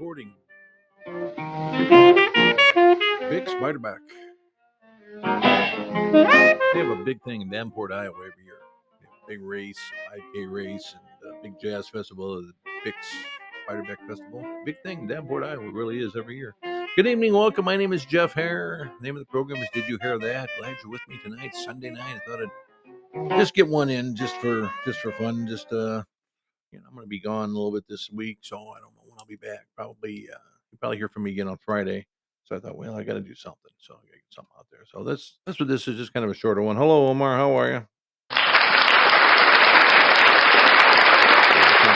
recording. Bix Beiderbecke. They have a big thing in Davenport, Iowa every year. Big race, 5K race, and a big jazz festival, the Bix Beiderbecke Festival. Big thing in Davenport, Iowa. Really is every year. Good evening, welcome. My name is Jeff Hare. Name of the program is Did You Hear That? Glad you're with me tonight, Sunday night. I thought I'd just get one in just for just for fun. Just uh you know, I'm gonna be gone a little bit this week, so I don't be back. Probably uh you'll probably hear from me again on Friday. So I thought, well, I gotta do something. So I gotta get something out there. So that's that's what this is, just kind of a shorter one. Hello, Omar, how are you?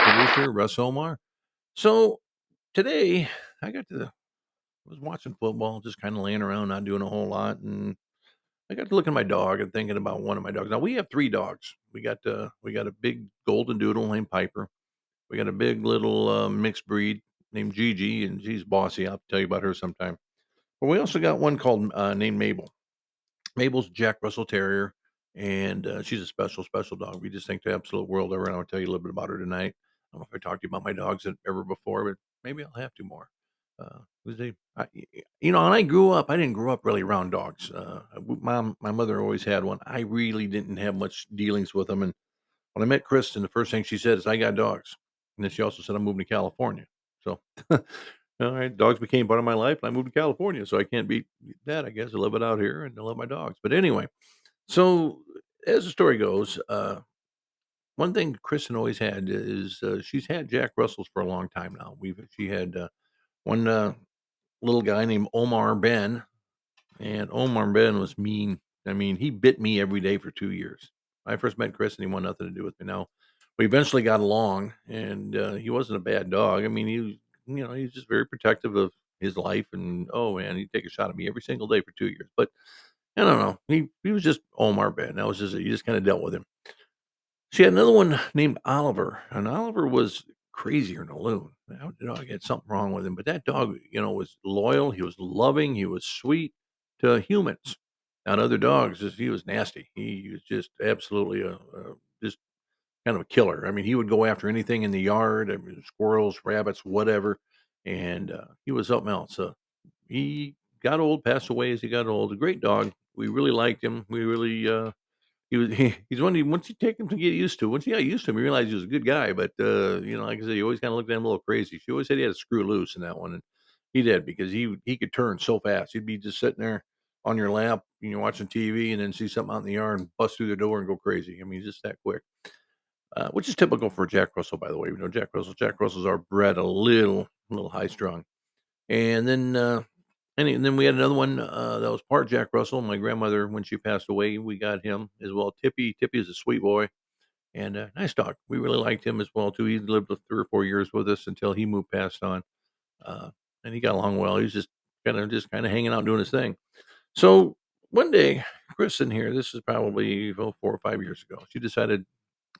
Producer Russ Omar. So today I got to the was watching football, just kind of laying around, not doing a whole lot, and I got to look at my dog and thinking about one of my dogs. Now we have three dogs. We got uh, we got a big golden doodle named Piper. We got a big little uh, mixed breed named Gigi, and she's bossy. I'll tell you about her sometime. But we also got one called uh, named Mabel. Mabel's Jack Russell Terrier, and uh, she's a special, special dog. We just think the absolute world of her. And I'll tell you a little bit about her tonight. I don't know if I talked to you about my dogs ever before, but maybe I'll have to more. Uh, they, I, you know, I grew up, I didn't grow up really around dogs. Uh, mom, my mother always had one. I really didn't have much dealings with them. And when I met Kristen, the first thing she said is, "I got dogs," and then she also said, "I'm moving to California." So, all right, dogs became part of my life, and I moved to California. So I can't beat that. I guess I love it out here, and I love my dogs. But anyway, so as the story goes, uh, one thing Kristen always had is uh, she's had Jack Russells for a long time now. We've she had uh, one uh, little guy named Omar Ben, and Omar Ben was mean. I mean, he bit me every day for two years. I first met Chris, and he wanted nothing to do with me. Now, we eventually got along, and uh, he wasn't a bad dog. I mean, he was, you know, he was just very protective of his life, and oh man, he'd take a shot at me every single day for two years. But I don't know, he he was just Omar Ben. That was just you just kind of dealt with him. She had another one named Oliver, and Oliver was crazier than a loon. That dog had something wrong with him, but that dog, you know, was loyal. He was loving. He was sweet to humans. And other dogs, he was nasty. He was just absolutely a, a kind of a killer. I mean, he would go after anything in the yard, I mean, squirrels, rabbits, whatever, and uh, he was something else. Uh, he got old, passed away as he got old. A great dog. We really liked him. We really uh, he was he, he's one you once you take him to get used to. Once you got used to him, you realize he was a good guy. But uh, you know, like I said, you always kind of looked at him a little crazy. She always said he had a screw loose in that one, and he did because he he could turn so fast. He'd be just sitting there on your lap, you know, watching TV, and then see something out in the yard and bust through the door and go crazy. I mean, he's just that quick. Uh, which is typical for Jack Russell, by the way. You know, Jack Russell. Jack Russells are bred a little, a little high strung, and then uh, and, and then we had another one uh, that was part Jack Russell. My grandmother, when she passed away, we got him as well. Tippy, Tippy is a sweet boy and a nice dog. We really liked him as well too. He lived three or four years with us until he moved past on, uh, and he got along well. He was just kind of just kind of hanging out doing his thing. So one day, Kristen here, this is probably oh, four or five years ago, she decided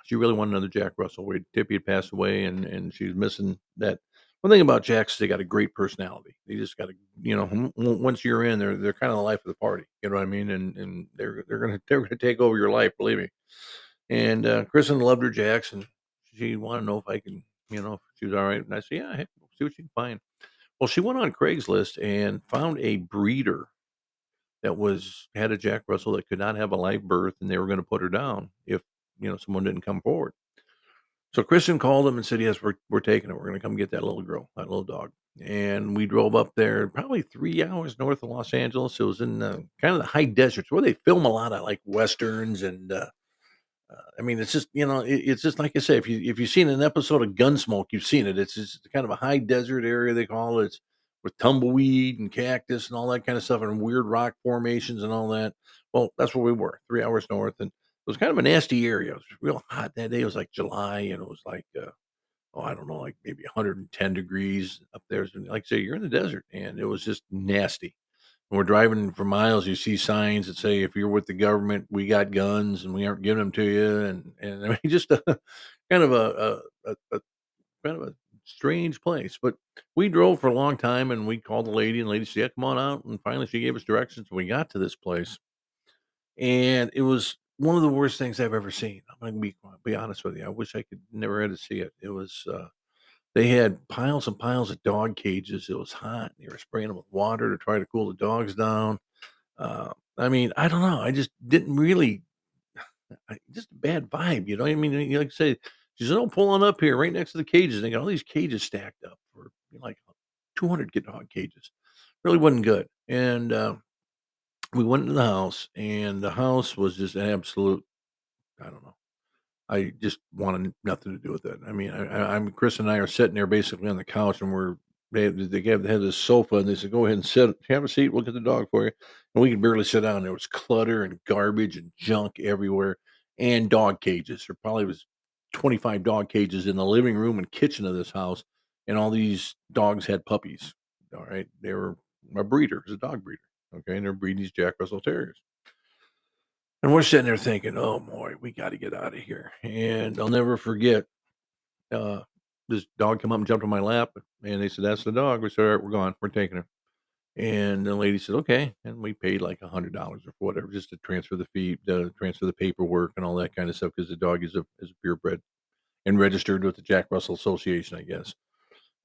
she really wanted another Jack Russell. Where Tippy had passed away, and and she was missing that one thing about Jacks, they got a great personality. They just got a, you know, once you're in, they're they're kind of the life of the party. You know what I mean? And and they're they're gonna they're gonna take over your life, believe me. And uh, Kristen loved her Jacks, and she wanted to know if I can, you know, if she was all right. And I said, yeah, hey, see what you can find. Well, she went on Craigslist and found a breeder that was had a Jack Russell that could not have a live birth, and they were going to put her down if you know someone didn't come forward. So Kristen called him and said, "Yes, we're we're taking it. We're going to come get that little girl, that little dog." And we drove up there, probably three hours north of Los Angeles. It was in the, kind of the high deserts where they film a lot of like westerns and. Uh, uh, I mean, it's just you know, it, it's just like I say. If you if you've seen an episode of Gunsmoke, you've seen it. It's just kind of a high desert area they call it. It's with tumbleweed and cactus and all that kind of stuff, and weird rock formations and all that. Well, that's where we were, three hours north, and it was kind of a nasty area. It was real hot that day. It was like July, and it was like, uh, oh, I don't know, like maybe 110 degrees up there. So like I say, you're in the desert, and it was just nasty. We're driving for miles, you see signs that say, "If you're with the government, we got guns, and we aren't giving them to you." And and I mean, just a kind of a, a, a, kind of a strange place. But we drove for a long time, and we called the lady, and the lady said, "Yeah, come on out." And finally, she gave us directions. And we got to this place, and it was one of the worst things I've ever seen. I'm gonna be be honest with you. I wish I could never had to see it. It was uh, They had piles and piles of dog cages. It was hot. They were spraying them with water to try to cool the dogs down. Uh, I mean, I don't know. I just didn't really, just a bad vibe. You know, I mean, like I say, she said, "Oh, pull on up here, right next to the cages." They got all these cages stacked up for you know, like 200 dog cages. Really wasn't good. And uh, we went into the house, and the house was just an absolute. I don't know. I just wanted nothing to do with it. I mean, I, I'm Chris and I are sitting there basically on the couch, and we're they they gave they had this sofa, and they said, "Go ahead and sit, have a seat. We'll get the dog for you." And we could barely sit down. There was clutter and garbage and junk everywhere, and dog cages. There probably was 25 dog cages in the living room and kitchen of this house, and all these dogs had puppies. All right, they were a breeder, it was a dog breeder. Okay, and they're breeding these Jack Russell Terriers. And we're sitting there thinking, oh boy, we got to get out of here. And I'll never forget, uh, this dog come up and jumped on my lap, and they said, "That's the dog." We said, "All right, we're gone. We're taking her." And the lady said, "Okay," and we paid like a hundred dollars or whatever just to transfer the fee, to transfer the paperwork and all that kind of stuff because the dog is a is a purebred and registered with the Jack Russell Association, I guess.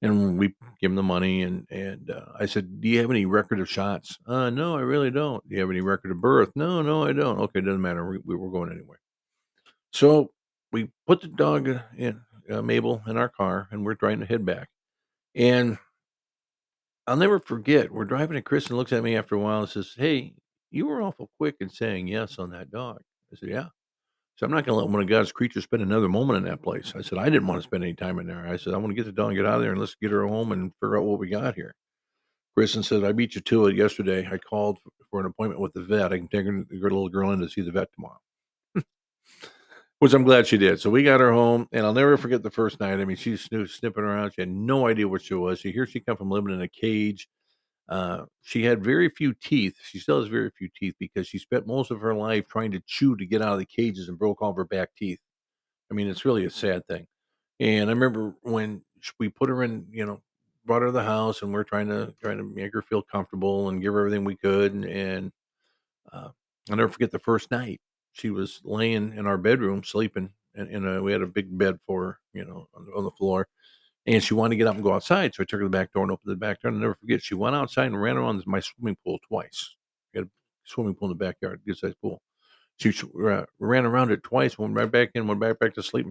And we give him the money, and and uh, I said, "Do you have any record of shots?" Uh, no, I really don't. Do you have any record of birth? No, no, I don't. Okay, doesn't matter. We, we we're going anyway. So we put the dog in uh, Mabel in our car, and we're trying to head back. And I'll never forget. We're driving, and Kristen looks at me after a while and says, "Hey, you were awful quick in saying yes on that dog." I said, "Yeah." So I'm not going to let one of God's creatures spend another moment in that place. I said, I didn't want to spend any time in there. I said, I want to get the dog, get out of there, and let's get her home and figure out what we got here. Kristen said, I beat you to it yesterday. I called for an appointment with the vet. I can take her, her little girl in to see the vet tomorrow. Which I'm glad she did. So we got her home, and I'll never forget the first night. I mean, she's snipping around. She had no idea what she was. So here she come from living in a cage. Uh, she had very few teeth. She still has very few teeth because she spent most of her life trying to chew to get out of the cages and broke all of her back teeth. I mean, it's really a sad thing. And I remember when we put her in, you know, brought her to the house, and we're trying to trying to make her feel comfortable and give her everything we could. And, and uh, I'll never forget the first night she was laying in our bedroom sleeping, and, and uh, we had a big bed for her, you know, on, on the floor and she wanted to get up and go outside. So I took her to the back door and opened the back door. And I'll never forget, she went outside and ran around my swimming pool twice. Had a swimming pool in the backyard, good sized pool. She uh, ran around it twice, went right back in, went back back to sleep,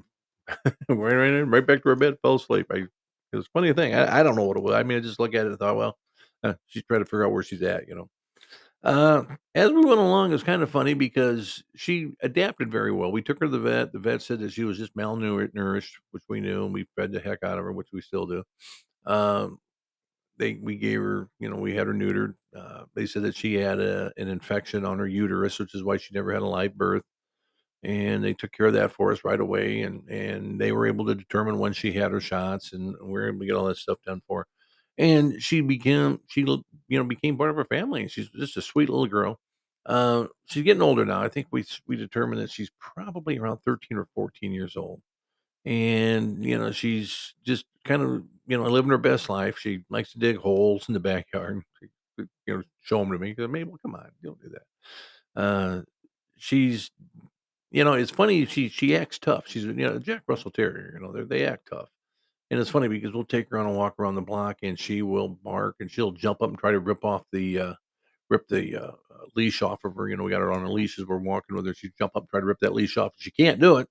ran right, in, right back to her bed, fell asleep. I, it was funny thing. I, I, don't know what it was. I mean, I just look at it and thought, well, uh, she's trying to figure out where she's at, you know. Uh, as we went along, it was kind of funny because she adapted very well. We took her to the vet. The vet said that she was just malnourished, which we knew, and we fed the heck out of her, which we still do. Um, they we gave her, you know, we had her neutered. Uh, they said that she had a, an infection on her uterus, which is why she never had a live birth. And they took care of that for us right away, and and they were able to determine when she had her shots, and we were able to get all that stuff done for her and she became she you know became part of her family. And She's just a sweet little girl. Uh, she's getting older now. I think we we determined that she's probably around thirteen or fourteen years old, and you know she's just kind of you know living her best life. She likes to dig holes in the backyard. You know, show them to me because well, come on, don't do that. Uh, she's you know, it's funny. She she acts tough. She's you know Jack Russell Terrier. You know, they they act tough. And it's funny because we'll take her on a walk around the block and she will bark and she'll jump up and try to rip off the uh, rip the uh, uh leash off of her. You know, we got her on a leash as we're walking with her. She jump up and try to rip that leash off. She can't do it.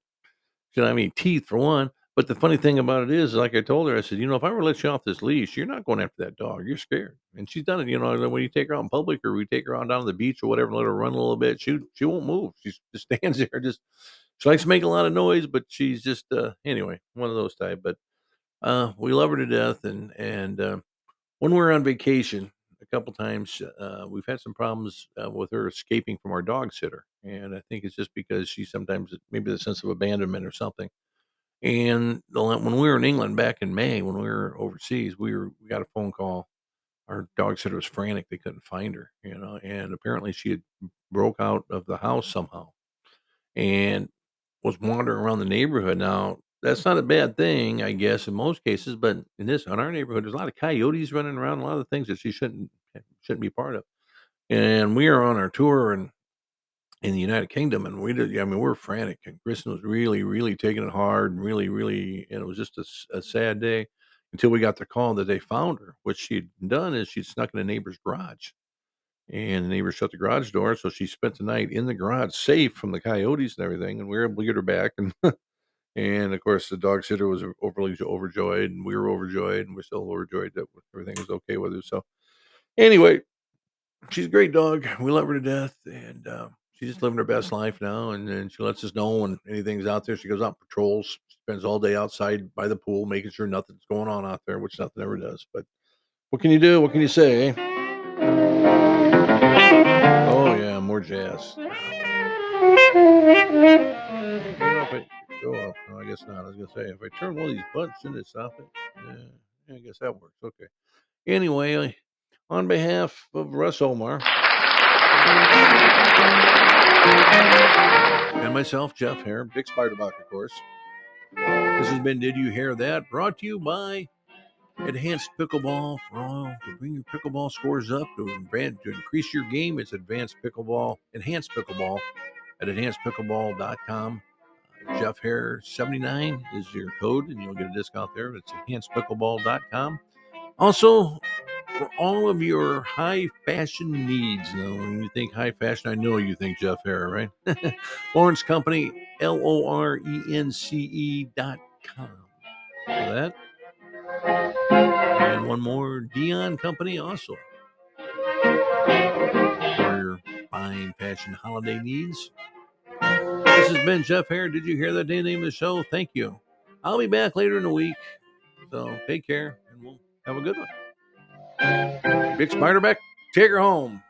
She don't have any teeth for one. But the funny thing about it is, like I told her, I said, you know, if I were to let you off this leash, you're not going after that dog. You're scared. And she's done it. You know, when you take her out in public or we take her out down to the beach or whatever, and let her run a little bit, she she won't move. She just stands there. Just she likes to make a lot of noise, but she's just uh, anyway one of those type. But uh, we love her to death, and and uh, when we're on vacation, a couple times uh, we've had some problems uh, with her escaping from our dog sitter, and I think it's just because she sometimes maybe the sense of abandonment or something. And the, when we were in England back in May, when we were overseas, we were we got a phone call. Our dog sitter was frantic; they couldn't find her, you know, and apparently she had broke out of the house somehow, and was wandering around the neighborhood. Now that's not a bad thing, I guess, in most cases. But in this, in our neighborhood, there's a lot of coyotes running around, a lot of things that she shouldn't eh, shouldn't be part of. And we are on our tour and in the United Kingdom, and we did. I mean, we are frantic, and Kristen was really, really taking it hard, and really, really, and it was just a, a sad day. until we got the call that they found her. What she'd done is she'd snuck in a neighbor's garage, and the neighbor shut the garage door, so she spent the night in the garage, safe from the coyotes and everything. And we were able to get her back, and and of course the dog sitter was overly overjoyed, and we were overjoyed, and we're still overjoyed that everything was okay with her. So anyway, she's a great dog. We love her to death, and uh, she's just living her best life now. And then she lets us know when anything's out there. She goes out patrols, spends all day outside by the pool, making sure nothing's going on out there, which nothing ever does. But what can you do? What can you say? eh? Oh yeah, more jazz. I, oh, no, I guess not. I was gonna say if I turn one of these buttons, shouldn't it stop it? Yeah, I guess that works. Okay. Anyway, on behalf of Russ Omar and myself, Jeff Hare, Bix Beiderbecke, of course. This has been Did You Hear That? Brought to you by Advanced Pickleball for all to bring your pickleball scores up to, to increase your game. It's Advanced Pickleball, Enhanced Pickleball at enhancedpickleball.com. Jeff Hare 79 is your code, and you'll get a discount there. It's enhancedpickleball.com. Also, for all of your high fashion needs. Now, when you think high fashion, I know you think Jeff Hare, right? Lawrence Company, L O R E N C E dot com. That. And one more, Dion Company, also. For your fine fashion holiday needs. This has been Jeff Hare. Did you hear that day name of the show? Thank you. I'll be back later in the week. So take care and we'll have a good one. Bix Beiderbecke, take her home.